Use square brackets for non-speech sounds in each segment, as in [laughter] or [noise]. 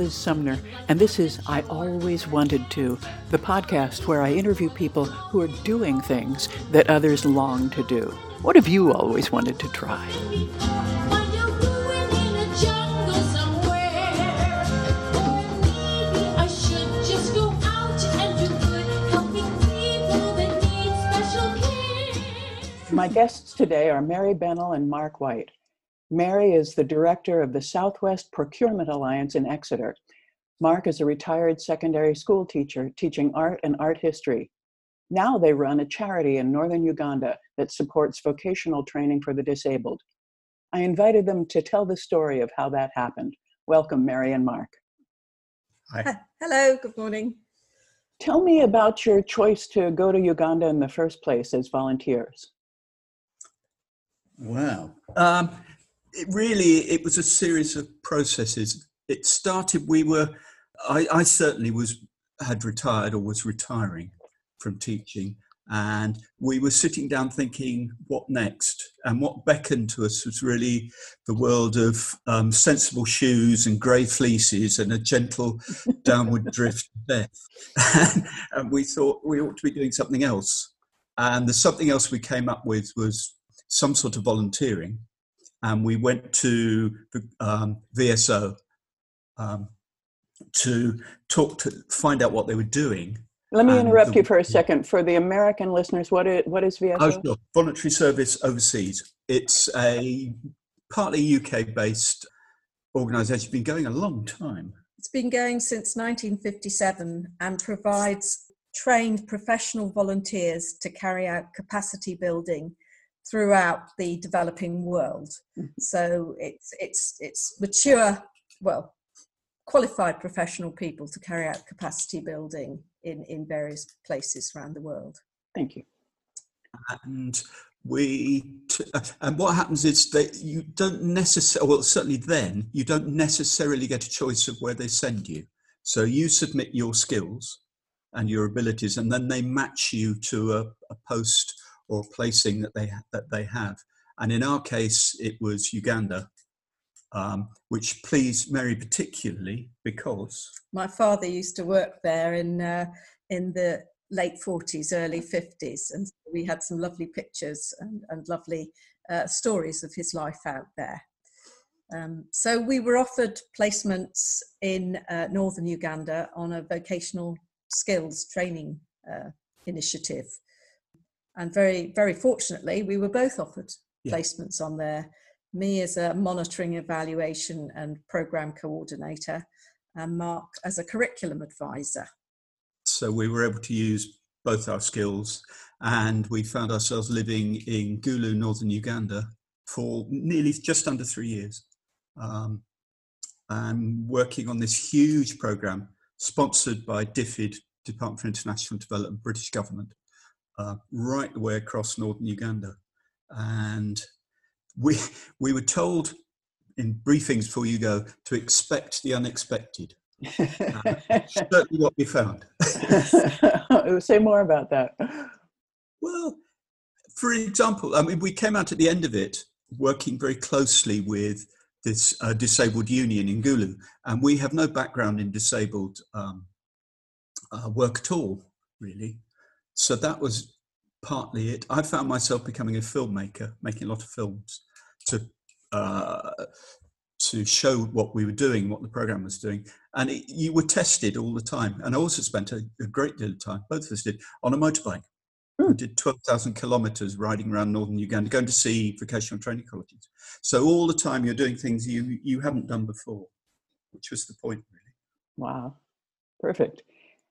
Liz Sumner, and this is I Always Wanted to, the podcast where I interview people who are doing things that others long to do. What have you always wanted to try? My guests today are Mary Bennell and Mark White. Mary is the director of the Southwest Procurement Alliance in Exeter. Mark is a retired secondary school teacher teaching art and art history. Now they run a charity in northern Uganda that supports vocational training for the disabled. I invited them to tell the story of how that happened. Welcome, Mary and Mark. Hi. Hello, good morning. Tell me about your choice to go to Uganda in the first place as volunteers. Wow. Um, it really it was a series of processes. It started we were I, I, certainly was had retired or was retiring from teaching and we were sitting down thinking what next? And what beckoned to us was really the world of um, sensible shoes and grey fleeces and a gentle [laughs] downward drift to death. [laughs] And we thought we ought to be doing something else. And the something else we came up with was some sort of volunteering and we went to the um, VSO um, to talk to find out what they were doing. Let me interrupt the, you for a second. For the American listeners, what is, what is VSO? Oh, sure. Voluntary Service Overseas. It's a partly UK based organisation. It's been going a long time. It's been going since 1957 and provides trained professional volunteers to carry out capacity building throughout the developing world. Mm-hmm. So it's it's it's mature, well, qualified professional people to carry out capacity building in in various places around the world. Thank you. And we t- uh, and what happens is that you don't necessarily well certainly then you don't necessarily get a choice of where they send you so you submit your skills and your abilities and then they match you to a, a post or placing that they that they have. And in our case, it was Uganda, um, which pleased Mary particularly because my father used to work there in uh, in the late 40s, early 50s, and we had some lovely pictures and, and lovely uh, stories of his life out there. Um, so we were offered placements in uh, northern Uganda on a vocational skills training uh, initiative and very very fortunately we were both offered yeah. placements on there. Me as a monitoring evaluation and program coordinator and mark as a curriculum advisor. So we were able to use both our skills and we found ourselves living in gulu northern uganda for nearly just under three years. Um, and working on this huge program sponsored by DFID, Department for International Development, British government, uh, right the way across northern Uganda. And we, [laughs] we were told in briefings before you go to expect the unexpected. [laughs] uh, certainly what we found. [laughs] Say more about that. Well, for example, I mean, we came out at the end of it working very closely with this uh, disabled union in Gulu, and we have no background in disabled um, uh, work at all, really so that was partly it. I found myself becoming a filmmaker, making a lot of films to uh, to show what we were doing, what the program was doing, and it, you were tested all the time. And I also spent a, a great deal of time, both of us did, on a motorbike. Mm. I did twelve thousand kilometres riding around northern Uganda, going to see vocational training colleges. So all the time you're doing things you you haven't done before, which was the point, really. Wow, perfect.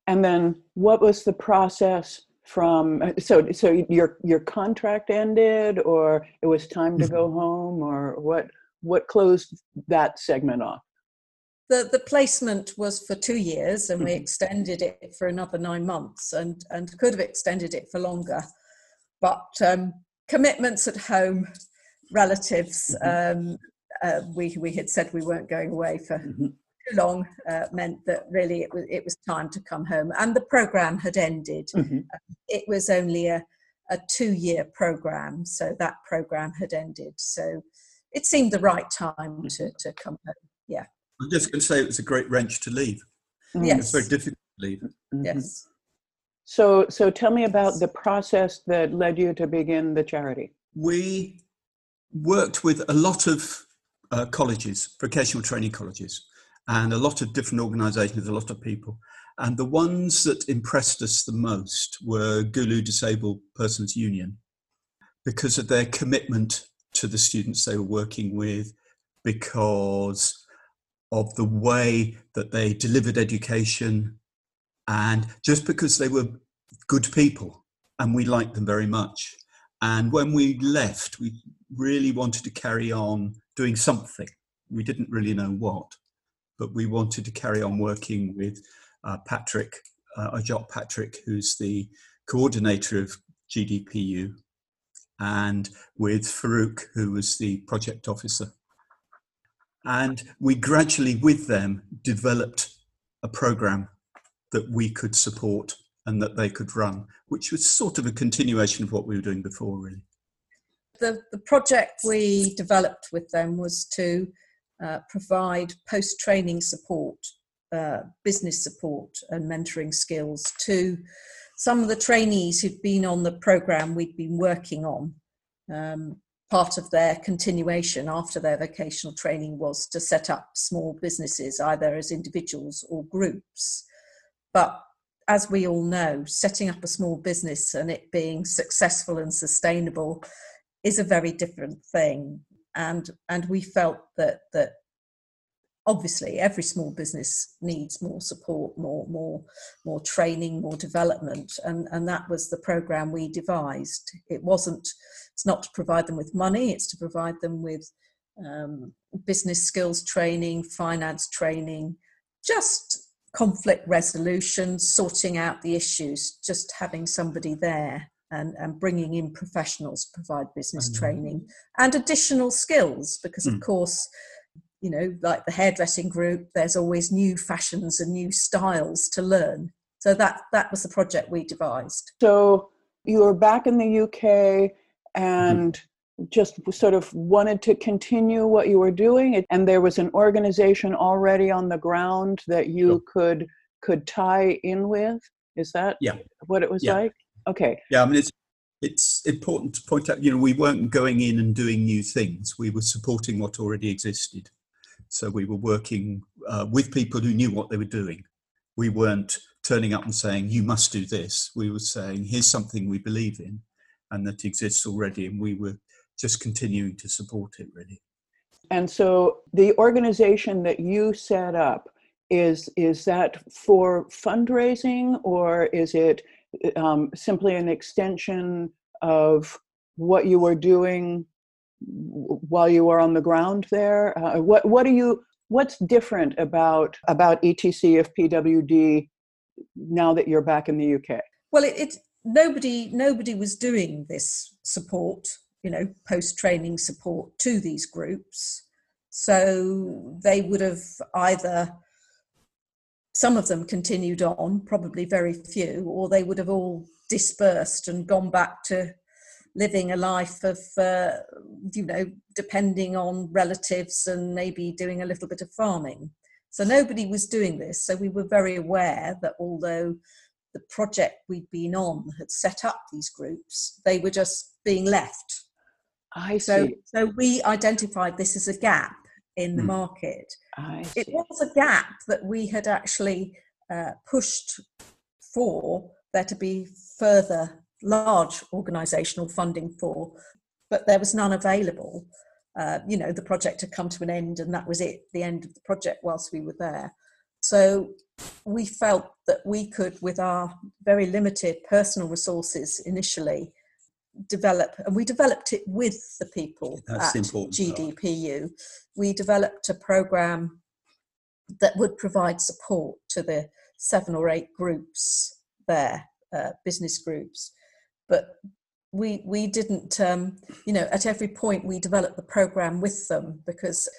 And then, what was the process from so so your your contract ended or it was time to go mm-hmm. home or what what closed that segment off the the placement was for two years and we mm-hmm. extended it for another nine months and and could have extended it for longer but um, commitments at home relatives mm-hmm. um, uh, we we had said we weren't going away for long uh, meant that really it was it was time to come home, and the program had ended. Mm-hmm. it was only a a two year program, so that program had ended. So it seemed the right time to to come home. Yeah. I'm just going to say it was a great wrench to leave. Mm. Yes. It's very difficult to leave. Mhm. Yes. So, so tell me about the process that led you to begin the charity. We worked with a lot of uh, colleges, vocational training colleges, and a lot of different organisations, a lot of people. And the ones that impressed us the most were Gulu Disabled Persons Union because of their commitment to the students they were working with, because of the way that they delivered education, and just because they were good people and we liked them very much. And when we left, we really wanted to carry on doing something. We didn't really know what, but we wanted to carry on working with uh, Patrick, uh, Patrick, who's the coordinator of GDPU, and with Farouk, who was the project officer. And we gradually, with them, developed a program that we could support and that they could run, which was sort of a continuation of what we were doing before, really. The, the project we developed with them was to uh, provide post training support, uh, business support, and mentoring skills to some of the trainees who've been on the program we've been working on. Um, part of their continuation after their vocational training was to set up small businesses, either as individuals or groups. But as we all know, setting up a small business and it being successful and sustainable is a very different thing. And and we felt that that obviously every small business needs more support, more more more training, more development, and and that was the program we devised. It wasn't it's not to provide them with money; it's to provide them with um, business skills training, finance training, just conflict resolution, sorting out the issues, just having somebody there and, and bringing in professionals to provide business Mhm. training and additional skills because, of Mm. course, you know, like the hairdressing group, there's always new fashions and new styles to learn. So that that was the project we devised. So you were back in the UK and just sort of wanted to continue what you were doing, and there was an organization already on the ground that you Sure. could could tie in with. Is that Yeah. what it was Yeah. like? Okay. Yeah, I mean, it's it's important to point out. You know, we weren't going in and doing new things. We were supporting what already existed. So we were working uh, with people who knew what they were doing. We weren't turning up and saying, "You must do this." We were saying, "Here's something we believe in, and that exists already," and we were just continuing to support it. Really. And so the organization that you set up is is that for fundraising or is it um, simply an extension of what you were doing while you were on the ground there? Uh, what what do you what's different about about ETC of PWD now that you're back in the UK? Well, it, it nobody nobody was doing this support, you know, post training support to these groups. So they would have either some of them continued on, probably very few, or they would have all dispersed and gone back to living a life of, uh, you know, depending on relatives and maybe doing a little bit of farming. So nobody was doing this. So we were very aware that although the project we'd been on had set up these groups, they were just being left. I So, see. so we identified this as a gap in the Mm. market. It was a gap that we had actually uh, pushed for there to be further large organisational funding for, but there was none available. Uh, you know, the project had come to an end, and that was it, the end of the project whilst we were there. So we felt that we could, with our very limited personal resources initially, develop, and we developed it with the people That's at part. GDPU. We developed a program that would provide support to the seven or eight groups there, uh, business groups. But we we didn't, um, you know, at every point we developed the program with them because,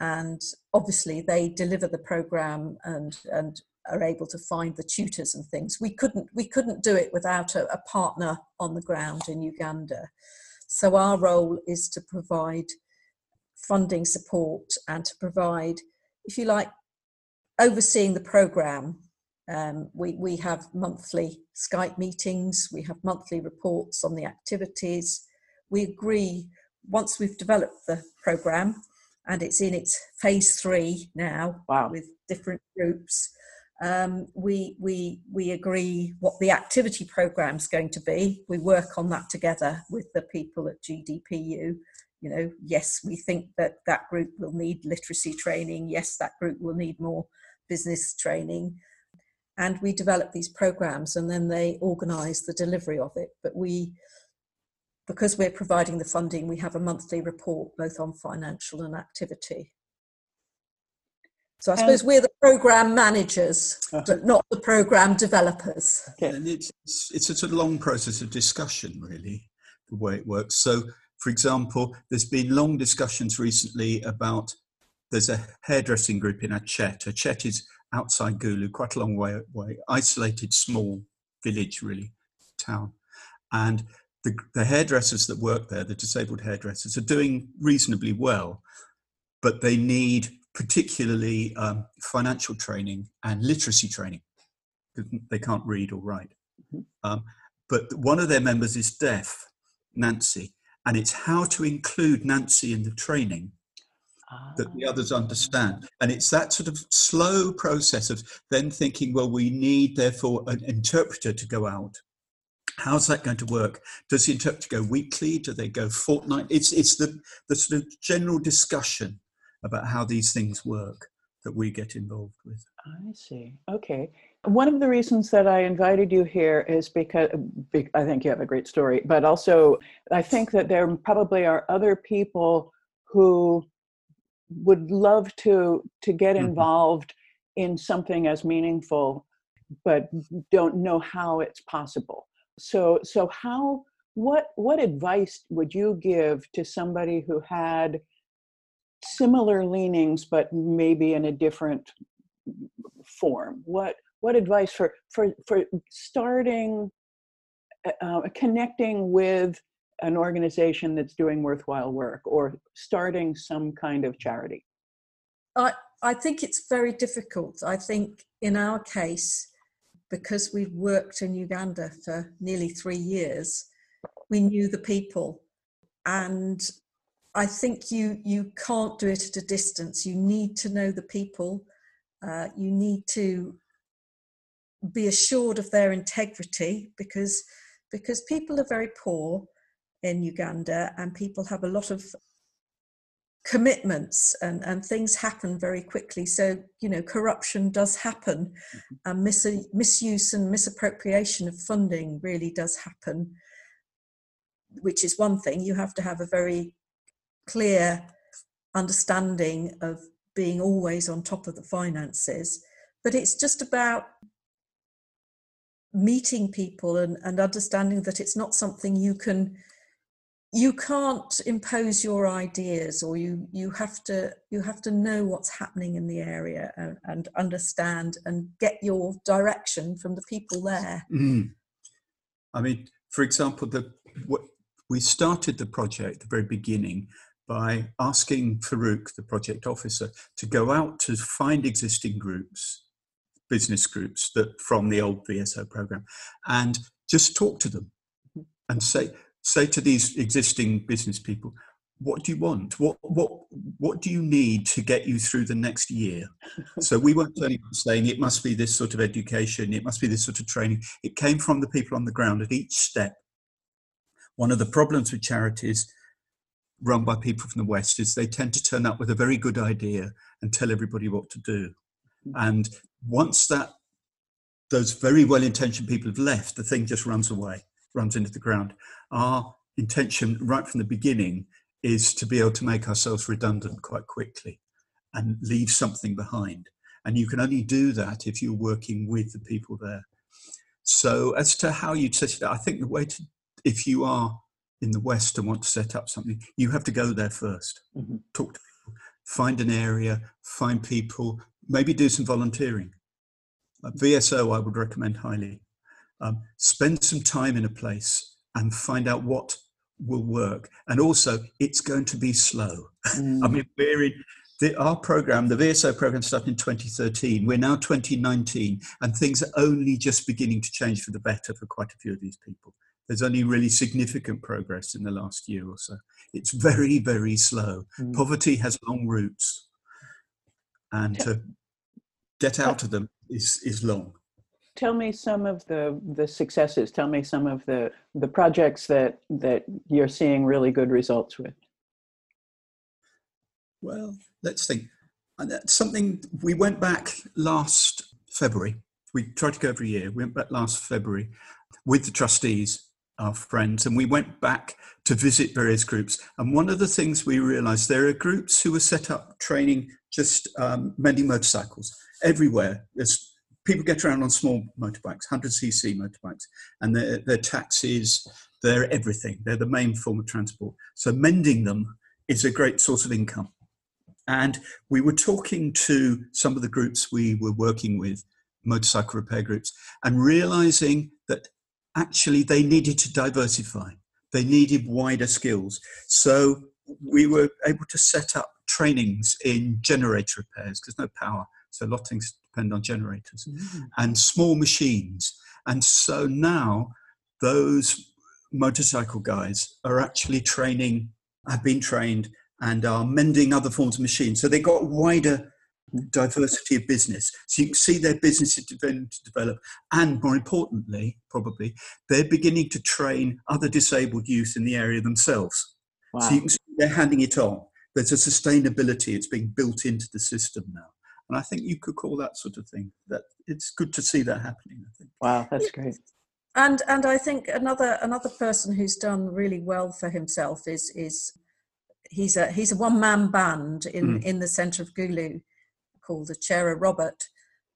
and obviously they deliver the program and and are able to find the tutors and things. We couldn't we couldn't do it without a, a partner on the ground in Uganda. So our role is to provide funding support and to provide if you like, overseeing the program. Um, we, we have monthly Skype meetings, we have monthly reports on the activities. We agree once we've developed the program and it's in its phase three now wow. with different groups. Um, we we we agree what the activity program is going to be. We work on that together with the people at GDPU. You know, yes, we think that that group will need literacy training. Yes, that group will need more business training. And we develop these programs, and then they organise the delivery of it. But we because we're providing the funding, we have a monthly report both on financial and activity. So I um, suppose we're the program managers, but not the program developers. Okay. And it's, it's a sort of long process of discussion, really, the way it works. So, for example, there's been long discussions recently about there's a hairdressing group in Achet. Achet is outside Gulu, quite a long way away, isolated, small village, really, town. And the, the hairdressers that work there, the disabled hairdressers, are doing reasonably well, but they need particularly um, financial training and literacy training. They can't read or write. Mm-hmm. Um, but one of their members is deaf, Nancy, and it's how to include Nancy in the training that the others ah. understand. And it's that sort of slow process of then thinking, well, we need therefore an interpreter to go out How's that going to work? Does the interpreter go weekly? Do they go fortnight? It's it's the the sort of general discussion about how these things work that we get involved with. I see. Okay. One of the reasons that I invited you here is because I think you have a great story, but also I think that there probably are other people who would love to to get mm-hmm. involved mm-hmm. in something as meaningful but don't know how it's possible so so how what what advice would you give to somebody who had similar leanings but maybe in a different form. What what advice for for for starting uh, uh connecting with an organization that's doing worthwhile work or starting some kind of charity? I i think it's very difficult. I think in our case because we'd worked in Uganda for nearly three years, we knew the people. And I think you you can't do it at a distance. You need to know the people. Uh, you need to be assured of their integrity because because people are very poor in Uganda and people have a lot of commitments and, and things happen very quickly. So, you know, corruption does happen mm-hmm. and mis- misuse and misappropriation of funding really does happen, which is one thing. You have to have a very clear understanding of being always on top of the finances. But it's just about meeting people and, and understanding that it's not something you can you can't impose your ideas or you you have to you have to know what's happening in the area and, and understand and get your direction from the people there mm. i mean for example the what, we started the project at the very beginning by asking farouk the project officer to go out to find existing groups business groups that from the old vso program and just talk to them and say say to these existing business people, what do you want? What what what do you need to get you through the next year? [laughs] so we weren't only saying it must be this sort of education, it must be this sort of training. It came from the people on the ground at each step. One of the problems with charities run by people from the West is they tend to turn up with a very good idea and tell everybody what to do. Mm. And once that those very well intentioned people have left, the thing just runs away runs into the ground. Our intention right from the beginning is to be able to make ourselves redundant quite quickly and leave something behind. And you can only do that if you're working with the people there. So, as to how you'd set it up, I think the way to, if you are in the West and want to set up something, you have to go there 1st mm-hmm. talk to people, find an area, find people, maybe do some volunteering. VSO, I would recommend highly um, spend some time in a place and find out what will work. And also, it's going to be slow. [laughs] Mm. I mean, we're in, the, our program, the VSO program, started in 2013. We're now 2019, and things are only just beginning to change for the better for quite a few of these people. There's only really significant progress in the last year or so. It's very, very slow. Mm. Poverty has long roots, and to get out of them is, is long. Tell me some of the, the successes. Tell me some of the, the projects that, that you're seeing really good results with. Well, let's think. And that's something we went back last February. We try to go every year. We went back last February with the trustees, our friends, and we went back to visit various groups. And one of the things we realized there are groups who were set up training just um, mending motorcycles everywhere. There's people get around on small motorbikes, 100cc motorbikes, and they're, they're taxis, they're everything. They're the main form of transport. So mending them is a great source of income. And we were talking to some of the groups we were working with, motorcycle repair groups, and realizing that actually they needed to diversify. They needed wider skills. So we were able to set up trainings in generator repairs because no power. So a lot of things depend on generators mm-hmm. and small machines. And so now those motorcycle guys are actually training, have been trained and are mending other forms of machines. So they've got wider diversity of business. So you can see their businesses beginning to develop. And more importantly, probably, they're beginning to train other disabled youth in the area themselves. Wow. So you can see they're handing it on. There's a sustainability, it's being built into the system now. And I think you could call that sort of thing. That it's good to see that happening. I think. Wow, that's great. And and I think another another person who's done really well for himself is is he's a he's a one man band in mm. in the centre of Gulu called the Chera Robert,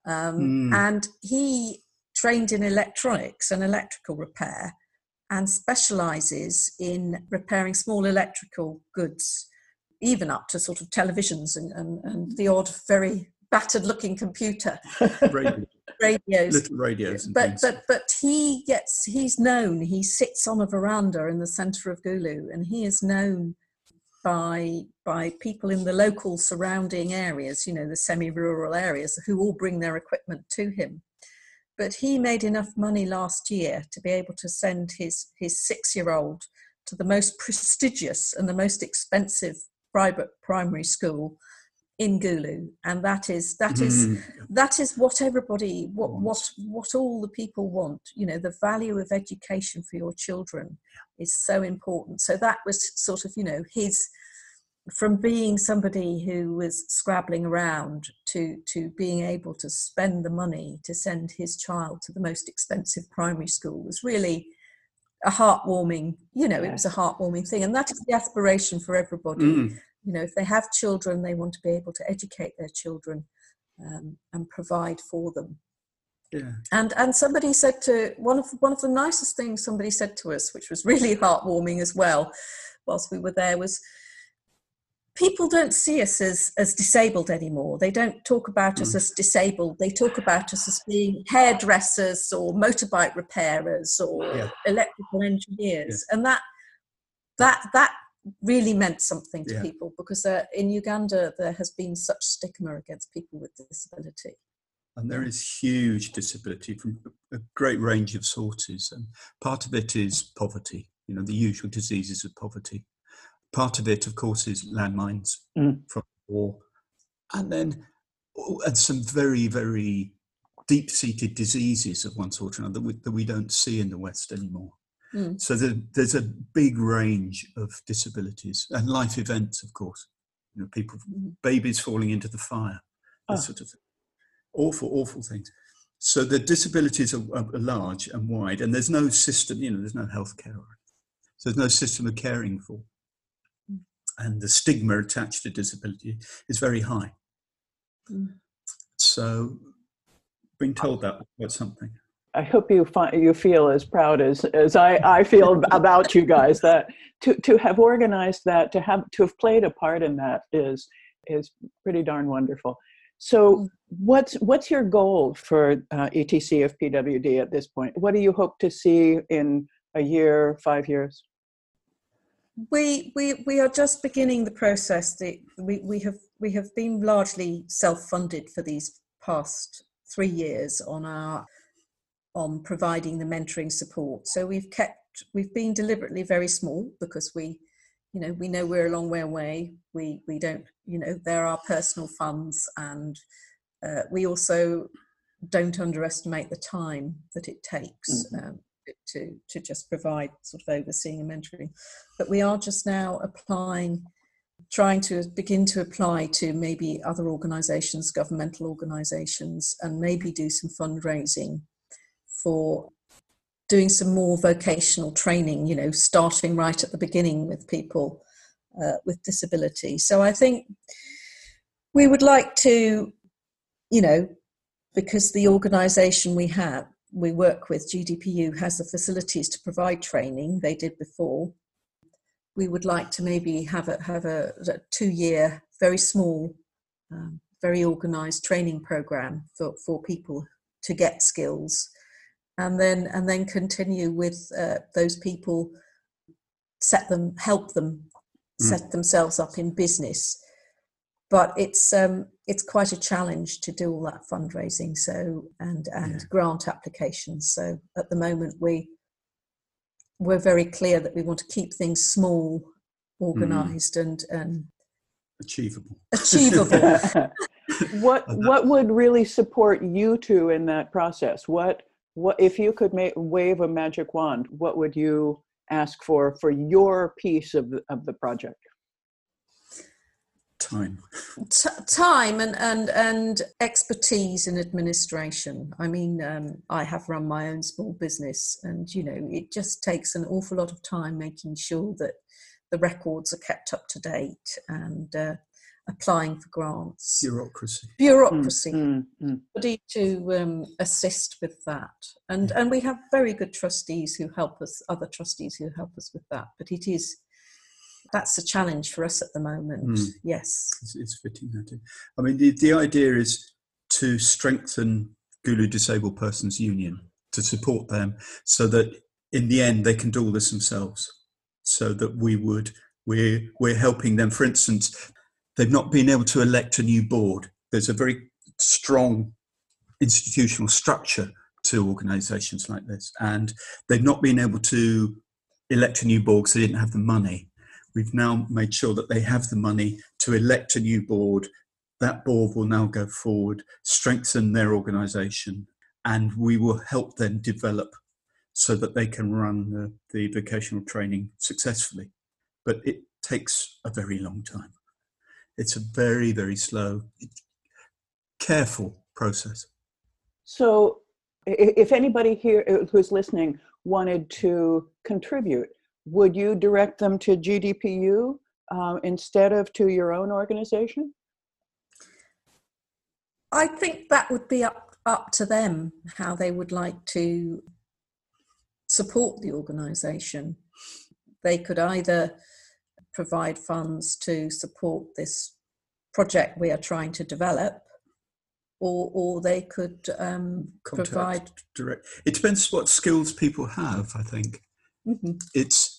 um, mm. and he trained in electronics and electrical repair, and specialises in repairing small electrical goods, even up to sort of televisions and, and, and the odd very battered looking computer. [laughs] radios little radios but but but he gets he's known he sits on a veranda in the center of gulu and he is known by by people in the local surrounding areas, you know, the semi-rural areas, who all bring their equipment to him. But he made enough money last year to be able to send his his six-year-old to the most prestigious and the most expensive private primary school in Gulu, and that is that is mm. that is what everybody what what what all the people want. You know, the value of education for your children is so important. So that was sort of you know his from being somebody who was scrabbling around to to being able to spend the money to send his child to the most expensive primary school was really a heartwarming you know it was a heartwarming thing. And that is the aspiration for everybody. Mm. You know if they have children they want to be able to educate their children um, and provide for them yeah. And and somebody said to one of one of the nicest things somebody said to us, which was really [laughs] heartwarming as well, whilst we were there, was people don't see us as as disabled anymore. They don't talk about mm. us as disabled. They talk about us as being hairdressers or motorbike repairers or yeah. electrical engineers, yeah. and that that that really meant something to people because uh, in Uganda there has been such stigma against people with disability. And there is huge disability from a great range of sources. And part of it is poverty, you know, the usual diseases of poverty. Part of it, of course, is landmines mm. from war. And then oh, and some very, very deep seated diseases of one sort or another that we, that we don't see in the West anymore. Mm. So the, there's a big range of disabilities and life events, of course. You know, people, mm. babies falling into the fire, that oh. sort of thing. Awful, awful things. So the disabilities are, are, large and wide, and there's no system. You know, there's no healthcare. So there's no system of caring for, mm. and the stigma attached to disability is very high. Mm. So being told that about something. I hope you find you feel as proud as as I, I feel about you guys that to to have organized that to have to have played a part in that is is pretty darn wonderful. So mm. what's what's your goal for uh, ETC of PWD at this point? What do you hope to see in a year, five years? We we we are just beginning the process. The, we we have we have been largely self-funded for these past three years on our on providing the mentoring support. So we've kept we've been deliberately very small because we you know we know we're a long way away we we don't you know there are personal funds and uh, we also don't underestimate the time that it takes mm-hmm. um, to to just provide sort of overseeing and mentoring but we are just now applying trying to begin to apply to maybe other organizations governmental organizations and maybe do some fundraising for doing some more vocational training, you know, starting right at the beginning with people uh, with disability. So I think we would like to, you know, because the organisation we have, we work with, GDPU, has the facilities to provide training. They did before. We would like to maybe have a have a, two year, very small, um, very organised training program for for people to get skills and then and then continue with uh, those people set them help them. Set themselves up in business. But it's um, it's quite a challenge to do all that fundraising so and and yeah. grant applications. So at the moment we we're very clear that we want to keep things small organized mm. and and achievable. Achievable. [laughs] [laughs] What what would really support you two in that process? What what if you could make, wave a magic wand what would you ask for for your piece of the, of the project? Time. T- time and, and and expertise in administration. I mean um, i have run my own small business and you know it just takes an awful lot of time making sure that the records are kept up to date and uh, applying for grants. Bureaucracy. Bureaucracy. Mm, mm, mm. to um, assist with that. And, and we have very good trustees who help us, other trustees who help us with that. But it is, that's a challenge for us at the moment. Mm. Yes. It's, it's, fitting that. In. I mean, the, the idea is to strengthen Gulu Disabled Persons Union, to support them so that in the end they can do all this themselves. So that we would we're we're helping them. For instance, they've not been able to elect a new board. There's a very strong institutional structure to organisations like this, and they've not been able to elect a new board because they didn't have the money. We've now made sure that they have the money to elect a new board. That board will now go forward, strengthen their organisation, and we will help them develop so that they can run the, the vocational training successfully. But it takes a very long time. It's a very, very slow, careful process. So, if anybody here uh, who's listening wanted to contribute, would you direct them to GDPU uh, instead of to your own organization? I think that would be up, up to them how they would like to support the organization. They could either provide funds to support this project we are trying to develop, or or they could um, provide direct. It depends what skills people have. I think mm-hmm. it's.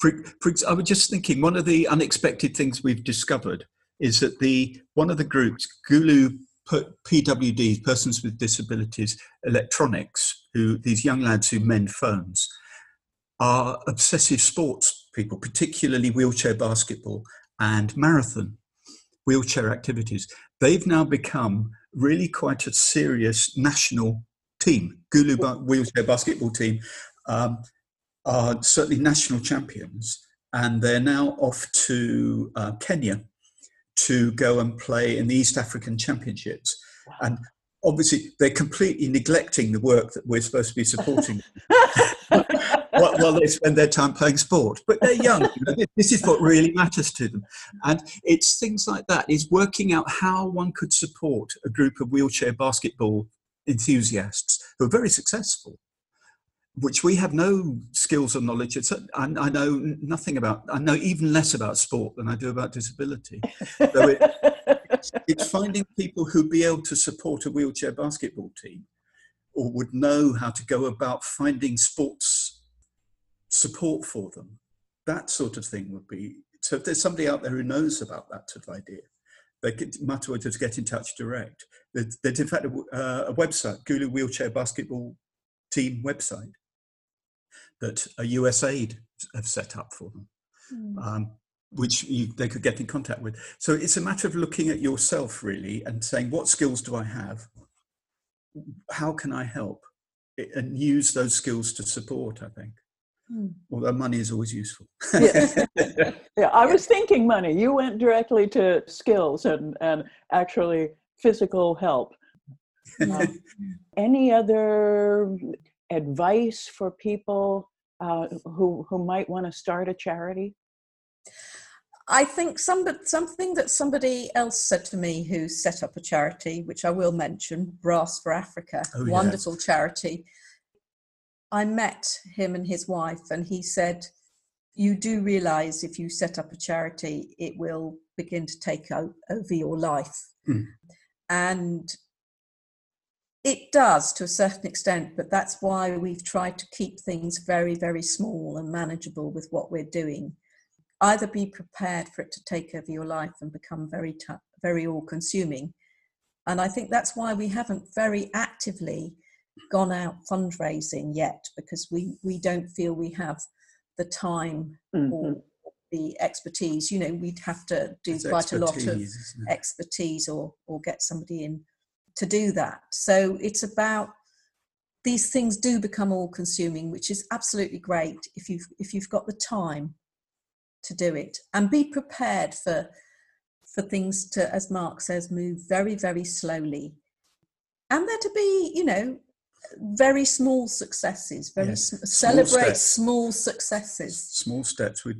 For, for, I was just thinking one of the unexpected things we've discovered is that the one of the groups Gulu PWDs, persons with disabilities, electronics, who these young lads who mend phones, are obsessive sports people, particularly wheelchair basketball and marathon wheelchair activities. They've now become really quite a serious national team. Gulu wheelchair basketball team um, are certainly national champions, and they're now off to uh, Kenya to go and play in the East African Championships. And obviously, they're completely neglecting the work that we're supposed to be supporting. [laughs] while, while, they spend their time playing sport. But they're young. You know, this is what really matters to them. And it's things like that, is working out how one could support a group of wheelchair basketball enthusiasts who are very successful which we have no skills or knowledge. It's, I, I, know nothing about. I know even less about sport than I do about disability. So it, it's, it's, finding people who'd be able to support a wheelchair basketball team, or would know how to go about finding sports support for them. That sort of thing would be. So if there's somebody out there who knows about that sort of idea, they could much to get in touch direct. There's, there's in fact a, uh, a website, Gulu Wheelchair Basketball Team website that a USAID have set up for them. Mm. Um, which you, they could get in contact with. So it's a matter of looking at yourself really and saying, what skills do I have? How can I help? And use those skills to support, I think. Hmm. Although money is always useful. yeah. [laughs] yeah, I was thinking money. You went directly to skills and, and actually physical help. [laughs] Um, any other advice for people uh, who, who might want to start a charity? I think some, something that somebody else said to me who set up a charity, which I will mention, Brass for Africa, oh, wonderful yes. charity. I met him and his wife, and he said, You do realize if you set up a charity, it will begin to take over your life. Mm. And it does to a certain extent, but that's why we've tried to keep things very, very small and manageable with what we're doing either be prepared for it to take over your life and become very t- very all consuming and i think that's why we haven't very actively gone out fundraising yet because we we don't feel we have the time mm-hmm. or the expertise. You know we'd have to do quite a lot of expertise or or get somebody in to do that. So it's about these things do become all consuming which is absolutely great if you've if you've got the time to do it. And be prepared for for things to as mark says move very very slowly. And there to be you know very small successes very yes. sm- celebrate small successes small steps we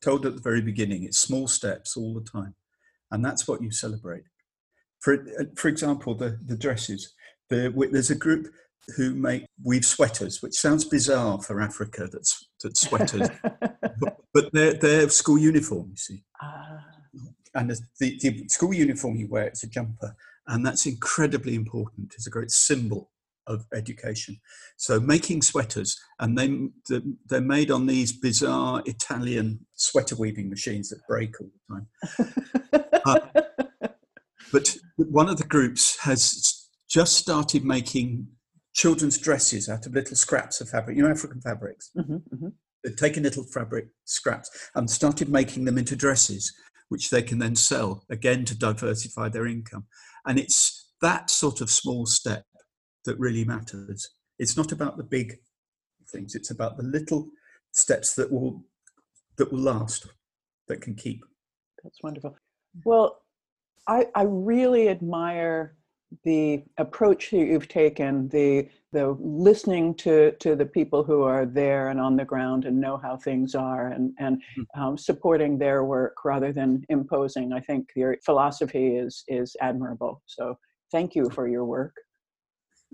told at the very beginning it's small steps all the time and that's what you celebrate for uh, for example the the dresses the, there's a group who make weave sweaters, which sounds bizarre for Africa. That's that's sweaters, [laughs] but they're they're school uniform. You see, ah. and the, the, the school uniform you wear it's a jumper, and that's incredibly important. It's a great symbol of education. So making sweaters, and they they're made on these bizarre Italian sweater weaving machines that break all the time. [laughs] uh, but one of the groups has just started making children's dresses out of little scraps of fabric, you know, African fabrics. Mm-hmm, mm-hmm. They've taken little fabric scraps and started making them into dresses, which they can then sell again to diversify their income. And it's that sort of small step that really matters. It's not about the big things, it's about the little steps that will that will last, that can keep. That's wonderful. Well, I, I really admire the approach that you've taken, the the listening to to the people who are there and on the ground and know how things are, and and hmm. um, supporting their work rather than imposing. I think your philosophy is is admirable. So thank you for your work.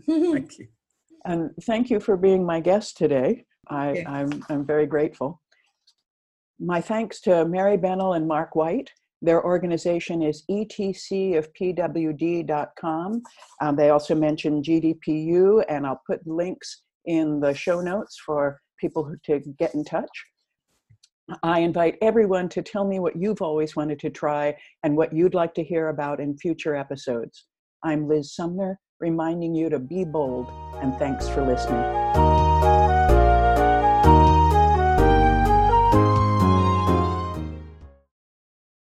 Thank you, [laughs] and thank you for being my guest today. I, okay. I'm I'm very grateful. My thanks to Mary Bennell and Mark White. Their organization is etcofpwd.com. Um, they also mentioned GDPU, and I'll put links in the show notes for people who, to get in touch. I invite everyone to tell me what you've always wanted to try and what you'd like to hear about in future episodes. I'm Liz Sumner, reminding you to be bold, and thanks for listening.